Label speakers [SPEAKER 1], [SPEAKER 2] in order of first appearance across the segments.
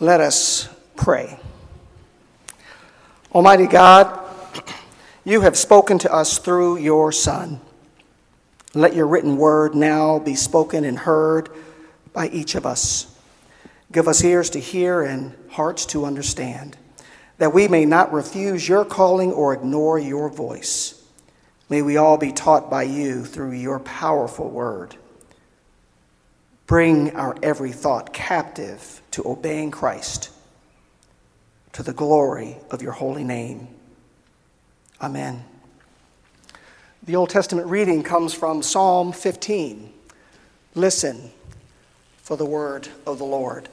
[SPEAKER 1] Let us pray. Almighty God, you have spoken to us through your Son. Let your written word now be spoken and heard by each of us. Give us ears to hear and hearts to understand, that we may not refuse your calling or ignore your voice. May we all be taught by you through your powerful word. Bring our every thought captive to obeying Christ, to the glory of your holy name. Amen. The Old Testament reading comes from Psalm 15. Listen for the word of the Lord.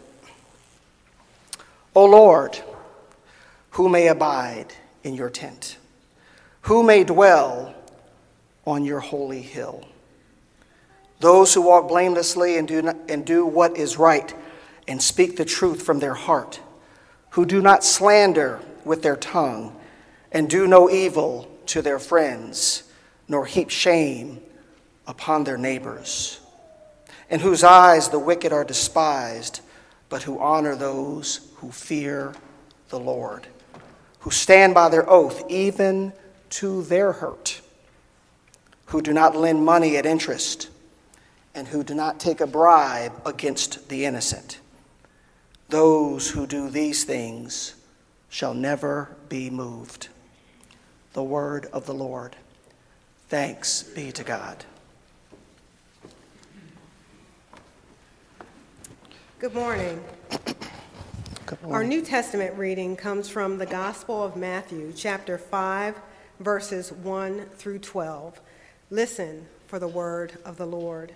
[SPEAKER 1] O Lord, who may abide in your tent? Who may dwell on your holy hill? Those who walk blamelessly and do, not, and do what is right and speak the truth from their heart, who do not slander with their tongue and do no evil to their friends, nor heap shame upon their neighbors, in whose eyes the wicked are despised, but who honor those who fear the Lord, who stand by their oath even to their hurt, who do not lend money at interest and who do not take a bribe against the innocent. Those who do these things shall never be moved. The word of the Lord. Thanks be to God.
[SPEAKER 2] Good morning.
[SPEAKER 1] Good
[SPEAKER 2] Our. New Testament reading comes from the Gospel of Matthew, chapter 5, verses 1 through 12. Listen for the word of the Lord.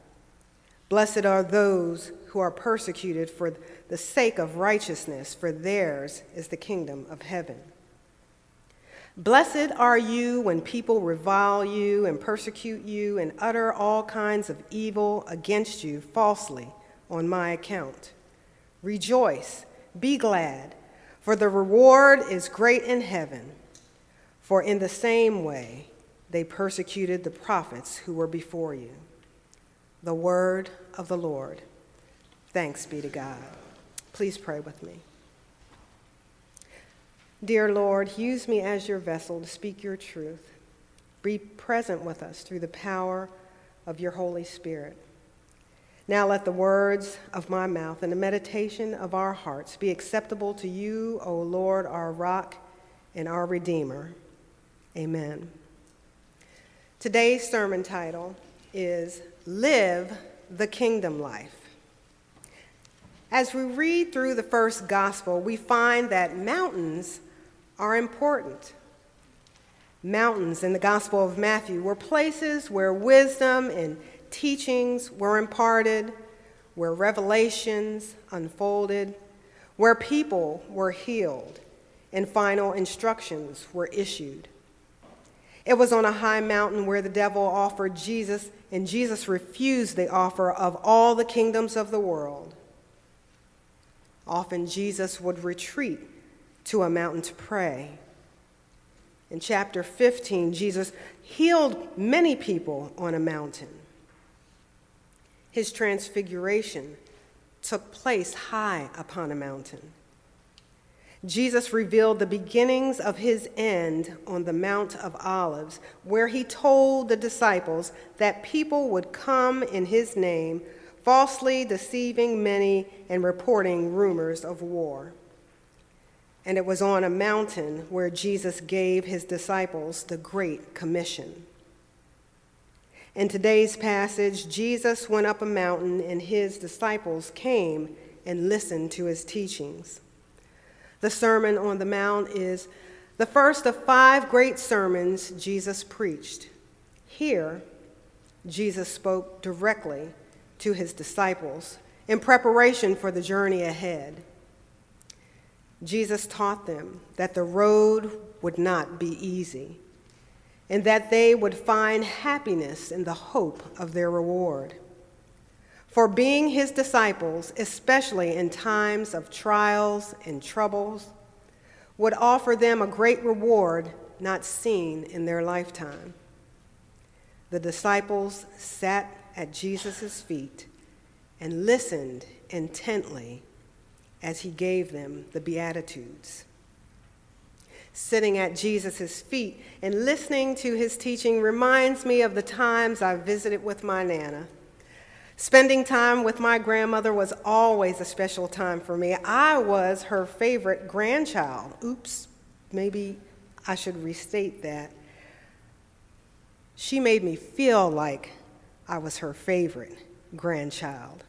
[SPEAKER 2] Blessed are those who are persecuted for the sake of righteousness, for theirs is the kingdom of heaven. Blessed are you when people revile you and persecute you and utter all kinds of evil against you falsely on my account. Rejoice, be glad, for the reward is great in heaven. For in the same way they persecuted the prophets who were before you. The word of the Lord. Thanks be to God. Please pray with me. Dear Lord, use me as your vessel to speak your truth. Be present with us through the power of your Holy Spirit. Now let the words of my mouth and the meditation of our hearts be acceptable to you, O Lord, our rock and our Redeemer. Amen. Today's sermon title is Live the Kingdom Life. As we read through the first gospel, we find that mountains are important. Mountains in the Gospel of Matthew were places where wisdom and teachings were imparted, where revelations unfolded, where people were healed, and final instructions were issued. It was on a high mountain where the devil offered Jesus, and Jesus refused the offer of all the kingdoms of the world. Often Jesus would retreat to a mountain to pray. In chapter 15, Jesus healed many people on a mountain. His transfiguration took place high upon a mountain. Jesus revealed the beginnings of his end on the Mount of Olives, where he told the disciples that people would come in his name, falsely deceiving many and reporting rumors of war. and it was on a mountain where Jesus gave his disciples the Great Commission. In today's passage, Jesus went up a mountain, and his disciples came and listened to his teachings. The Sermon on the Mount is the first of five great sermons Jesus preached. Here, Jesus spoke directly to his disciples in preparation for the journey ahead. Jesus taught them that the road would not be easy and that they would find happiness in the hope of their reward. For being his disciples, especially in times of trials and troubles, would offer them a great reward not seen in their lifetime. The disciples sat at Jesus' feet and listened intently as he gave them the Beatitudes. Sitting at Jesus' feet and listening to his teaching reminds me of the times I visited with my Nana. Spending time with my grandmother was always a special time for me. I was her favorite grandchild. Oops, maybe I should restate that. She made me feel like I was her favorite grandchild.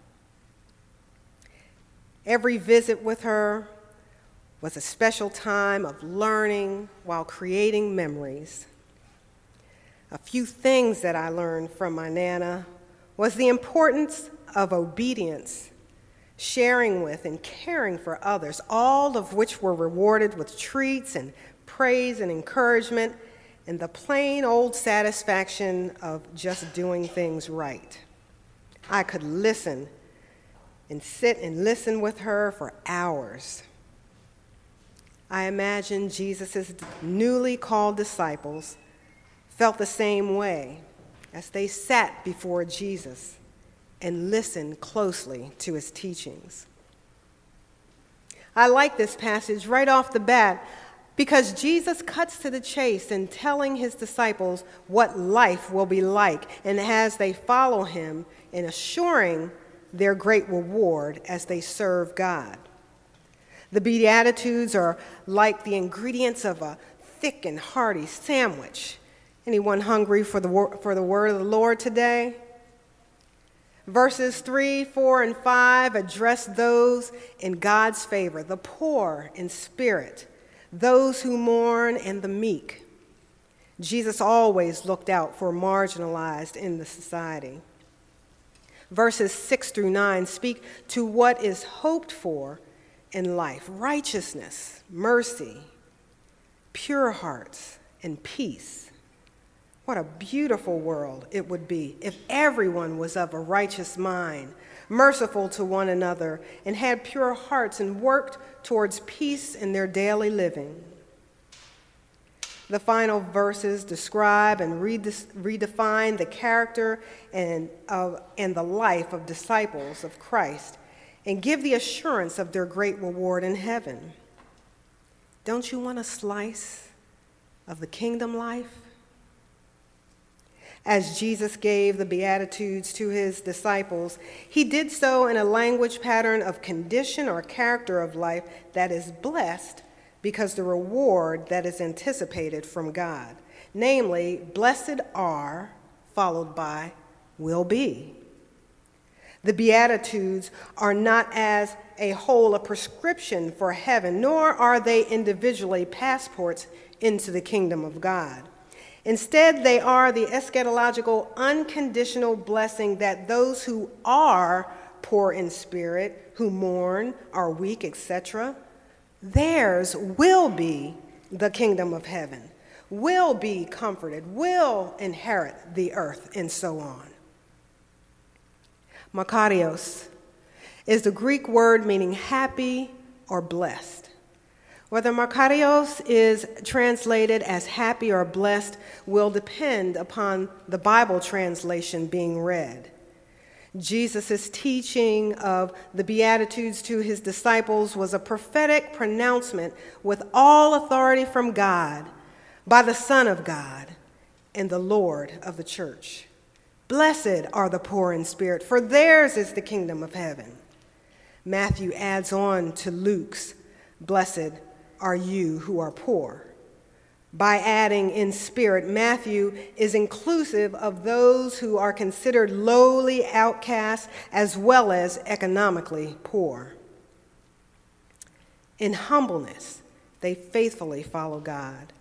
[SPEAKER 2] Every visit with her was a special time of learning while creating memories. A few things that I learned from my Nana was the importance of obedience, sharing with and caring for others, all of which were rewarded with treats and praise and encouragement, and the plain old satisfaction of just doing things right. I could listen and sit and listen with her for hours. I imagine Jesus' newly called disciples felt the same way as they sat before Jesus and listened closely to his teachings. I like this passage right off the bat because Jesus cuts to the chase in telling his disciples what life will be like, and as they follow him in assuring their great reward as they serve God. The Beatitudes are like the ingredients of a thick and hearty sandwich. Anyone hungry for the, for the word of the Lord today? Verses 3, 4, and 5 address those in God's favor, the poor in spirit, those who mourn, and the meek. Jesus always looked out for marginalized in the society verses 6 through 9 speak to what is hoped for in life righteousness, mercy, pure hearts, and peace. What a beautiful world it would be if everyone was of a righteous mind, merciful to one another, and had pure hearts and worked towards peace in their daily living. The final verses describe and redefine the character and, and the life of disciples of Christ and give the assurance of their great reward in heaven. Don't you want a slice of the kingdom life? As Jesus gave the Beatitudes to his disciples, he did so in a language pattern of condition or character of life that is blessed because the reward that is anticipated from God, namely, blessed are, followed by will be. The Beatitudes are not as a whole a prescription for heaven, nor are they individually passports into the kingdom of God. Instead, they are the eschatological unconditional blessing that those who are poor in spirit, who mourn, are weak, etc., theirs will be the kingdom of heaven, will be comforted, will inherit the earth, and so on. Makarios is the Greek word meaning happy or blessed. Whether Makarios is translated as happy or blessed will depend upon the Bible translation being read. Jesus' teaching of the Beatitudes to his disciples was a prophetic pronouncement with all authority from God by the Son of God and the Lord of the church. Blessed are the poor in spirit, for theirs is the kingdom of heaven. Matthew adds on to Luke's, Blessed are you who are poor. By adding in spirit, Matthew is inclusive of those who are considered lowly outcasts as well as economically poor. In humbleness, they faithfully follow God,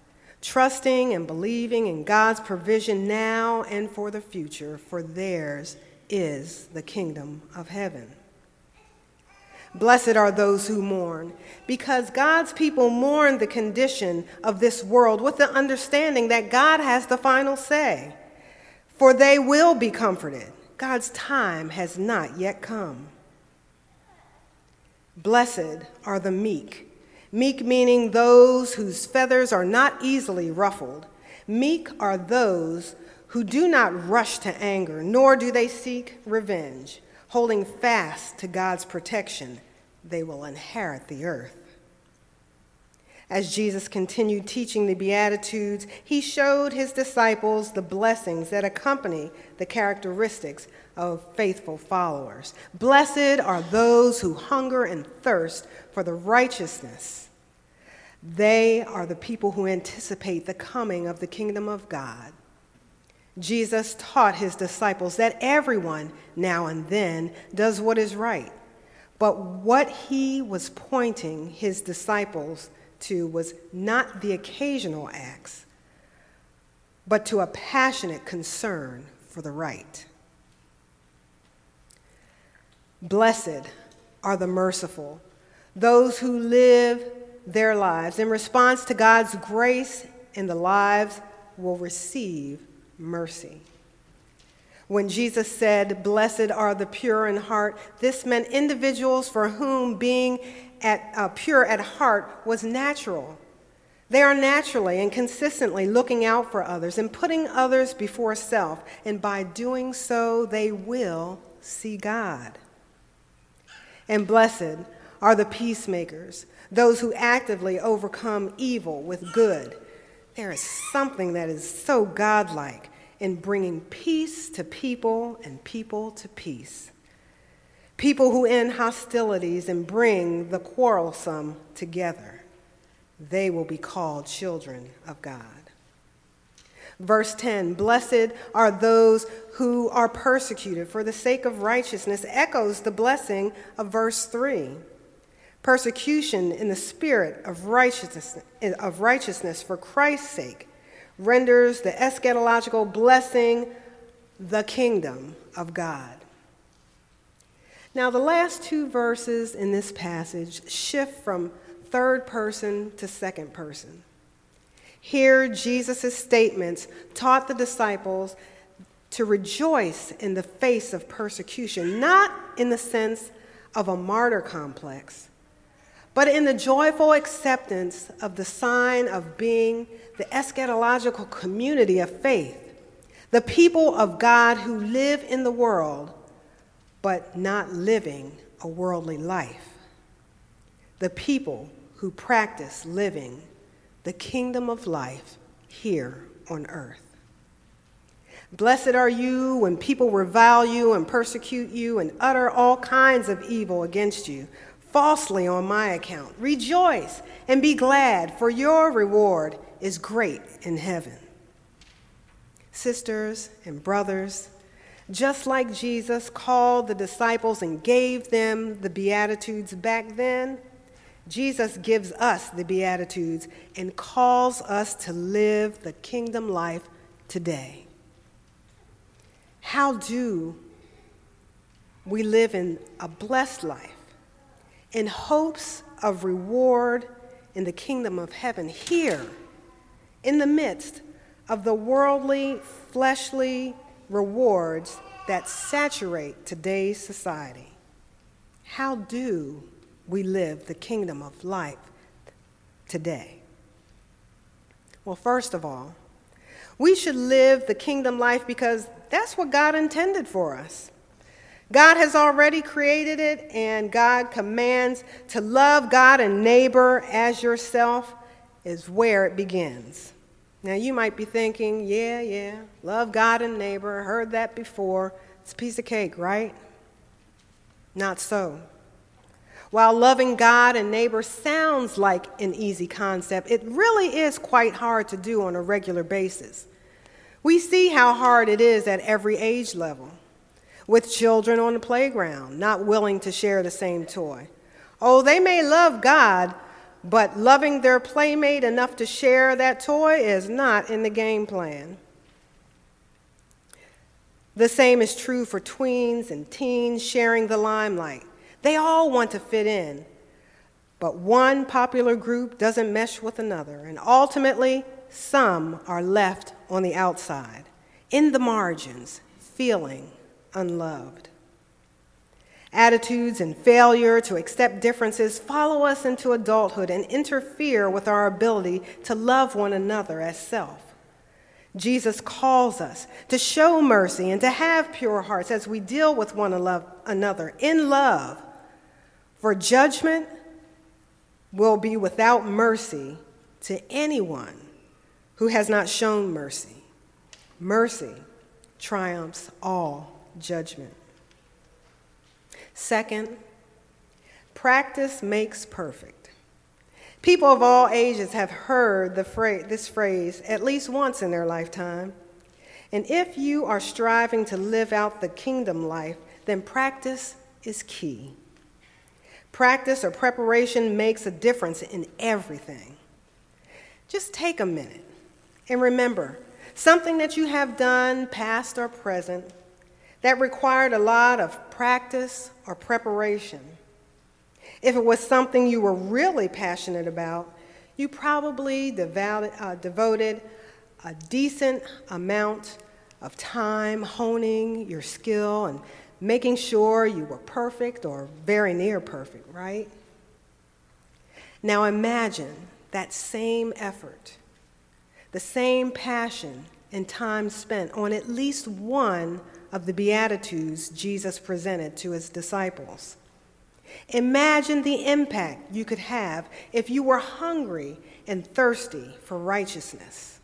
[SPEAKER 2] trusting and believing in God's provision now and for the future, for theirs is the kingdom of heaven. Blessed are those who mourn, because God's people mourn the condition of this world with the understanding that God has the final say. For they will be comforted. God's time has not yet come. Blessed are the meek. Meek meaning those whose feathers are not easily ruffled. Meek are those who do not rush to anger, nor do they seek revenge holding fast to God's protection, they will inherit the earth. As Jesus continued teaching the Beatitudes, he showed his disciples the blessings that accompany the characteristics of faithful followers. Blessed are those who hunger and thirst for the righteousness. They are the people who anticipate the coming of the kingdom of God. Jesus taught his disciples that everyone now and then does what is right. But what he was pointing his disciples to was not the occasional acts, but to a passionate concern for the right. Blessed are the merciful, those who live their lives in response to God's grace in the lives will receive mercy. When Jesus said, Blessed are the pure in heart, this meant individuals for whom being at, uh, pure at heart was natural. They are naturally and consistently looking out for others and putting others before self, and by doing so, they will see God. And blessed are the peacemakers, those who actively overcome evil with good. There is something that is so godlike in bringing peace to people and people to peace. People who end hostilities and bring the quarrelsome together. They will be called children of God. Verse 10 Blessed are those who are persecuted for the sake of righteousness, echoes the blessing of verse 3. Persecution in the spirit of righteousness, of righteousness for Christ's sake renders the eschatological blessing the kingdom of God. Now, the last two verses in this passage shift from third person to second person. Here, Jesus' statements taught the disciples to rejoice in the face of persecution, not in the sense of a martyr complex, but in the joyful acceptance of the sign of being the eschatological community of faith, the people of God who live in the world but not living a worldly life, the people who practice living the kingdom of life here on earth. Blessed are you when people revile you and persecute you and utter all kinds of evil against you falsely on my account. Rejoice and be glad, for your reward is great in heaven. Sisters and brothers, just like Jesus called the disciples and gave them the Beatitudes back then, Jesus gives us the Beatitudes and calls us to live the kingdom life today. How do we live in a blessed life? In hopes of reward in the kingdom of heaven here, in the midst of the worldly, fleshly rewards that saturate today's society. How do we live the kingdom of life today? Well, first of all, we should live the kingdom life because that's what God intended for us. God has already created it, and God commands to love God and neighbor as yourself, is where it begins. Now, you might be thinking, yeah, yeah, love God and neighbor, heard that before. It's a piece of cake, right? Not so. While loving God and neighbor sounds like an easy concept, it really is quite hard to do on a regular basis. We see how hard it is at every age level, with children on the playground not willing to share the same toy. Oh, they may love God, but loving their playmate enough to share that toy is not in the game plan. The same is true for tweens and teens sharing the limelight. They all want to fit in, but one popular group doesn't mesh with another, and ultimately, some are left on the outside, in the margins, feeling unloved. Attitudes and failure to accept differences follow us into adulthood and interfere with our ability to love one another as self. Jesus calls us to show mercy and to have pure hearts as we deal with one another in love for judgment will be without mercy to anyone who has not shown mercy. Mercy triumphs all judgment. Second, practice makes perfect. People of all ages have heard this phrase at least once in their lifetime. And if you are striving to live out the kingdom life, then practice is key. Practice or preparation makes a difference in everything. Just take a minute and remember something that you have done, past or present, that required a lot of practice or preparation. If it was something you were really passionate about, you probably devoted, uh, devoted a decent amount of time honing your skill and making sure you were perfect or very near perfect, right? Now imagine that same effort, the same passion and time spent on at least one of the Beatitudes Jesus presented to his disciples. Imagine the impact you could have if you were hungry and thirsty for righteousness.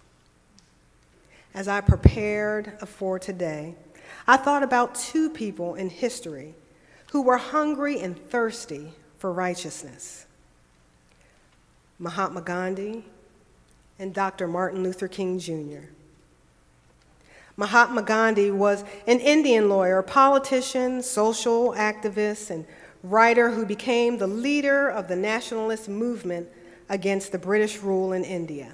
[SPEAKER 2] As I prepared for today, I thought about two people in history who were hungry and thirsty for righteousness Mahatma Gandhi and Dr. Martin Luther King Jr. Mahatma Gandhi was an Indian lawyer, politician, social activist, and writer who became the leader of the nationalist movement against the British rule in India.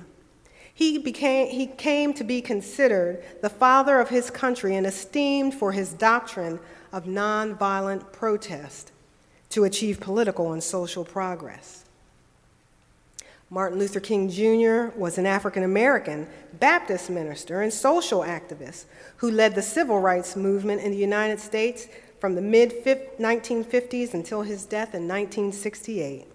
[SPEAKER 2] He, became, he came to be considered the father of his country and esteemed for his doctrine of nonviolent protest to achieve political and social progress. Martin Luther King Jr. was an African American Baptist minister and social activist who led the civil rights movement in the United States from the mid 1950s until his death in 1968.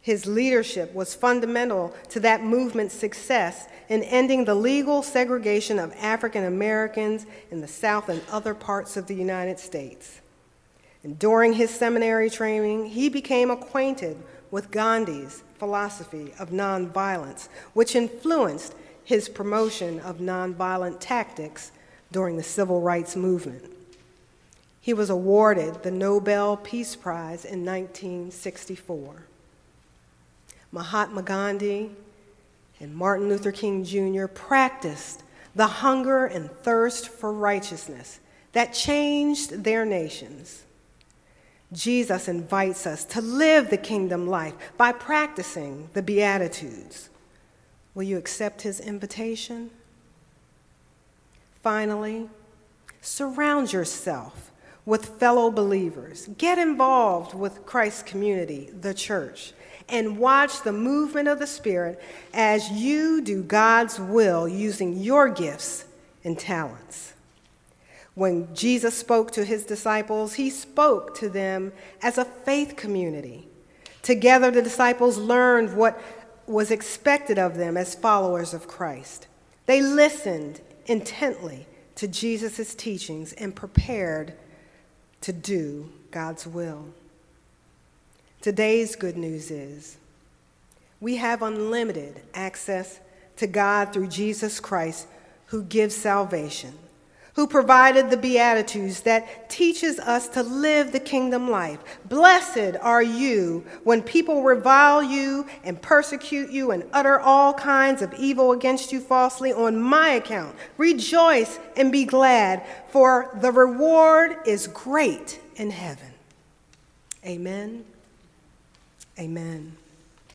[SPEAKER 2] His leadership was fundamental to that movement's success in ending the legal segregation of African Americans in the South and other parts of the United States. And during his seminary training, he became acquainted with Gandhi's philosophy of nonviolence, which influenced his promotion of nonviolent tactics during the civil rights movement. He was awarded the Nobel Peace Prize in 1964. Mahatma Gandhi and Martin Luther King Jr. practiced the hunger and thirst for righteousness that changed their nations. Jesus invites us to live the kingdom life by practicing the Beatitudes. Will you accept his invitation? Finally, surround yourself with fellow believers. Get involved with Christ's community, the church and watch the movement of the Spirit as you do God's will using your gifts and talents. When Jesus spoke to his disciples, he spoke to them as a faith community. Together, the disciples learned what was expected of them as followers of Christ. They listened intently to Jesus' teachings and prepared to do God's will. Today's good news is we have unlimited access to God through Jesus Christ, who gives salvation, who provided the Beatitudes that teaches us to live the kingdom life. Blessed are you when people revile you and persecute you and utter all kinds of evil against you falsely on my account. Rejoice and be glad, for the reward is great in heaven. Amen. Amen.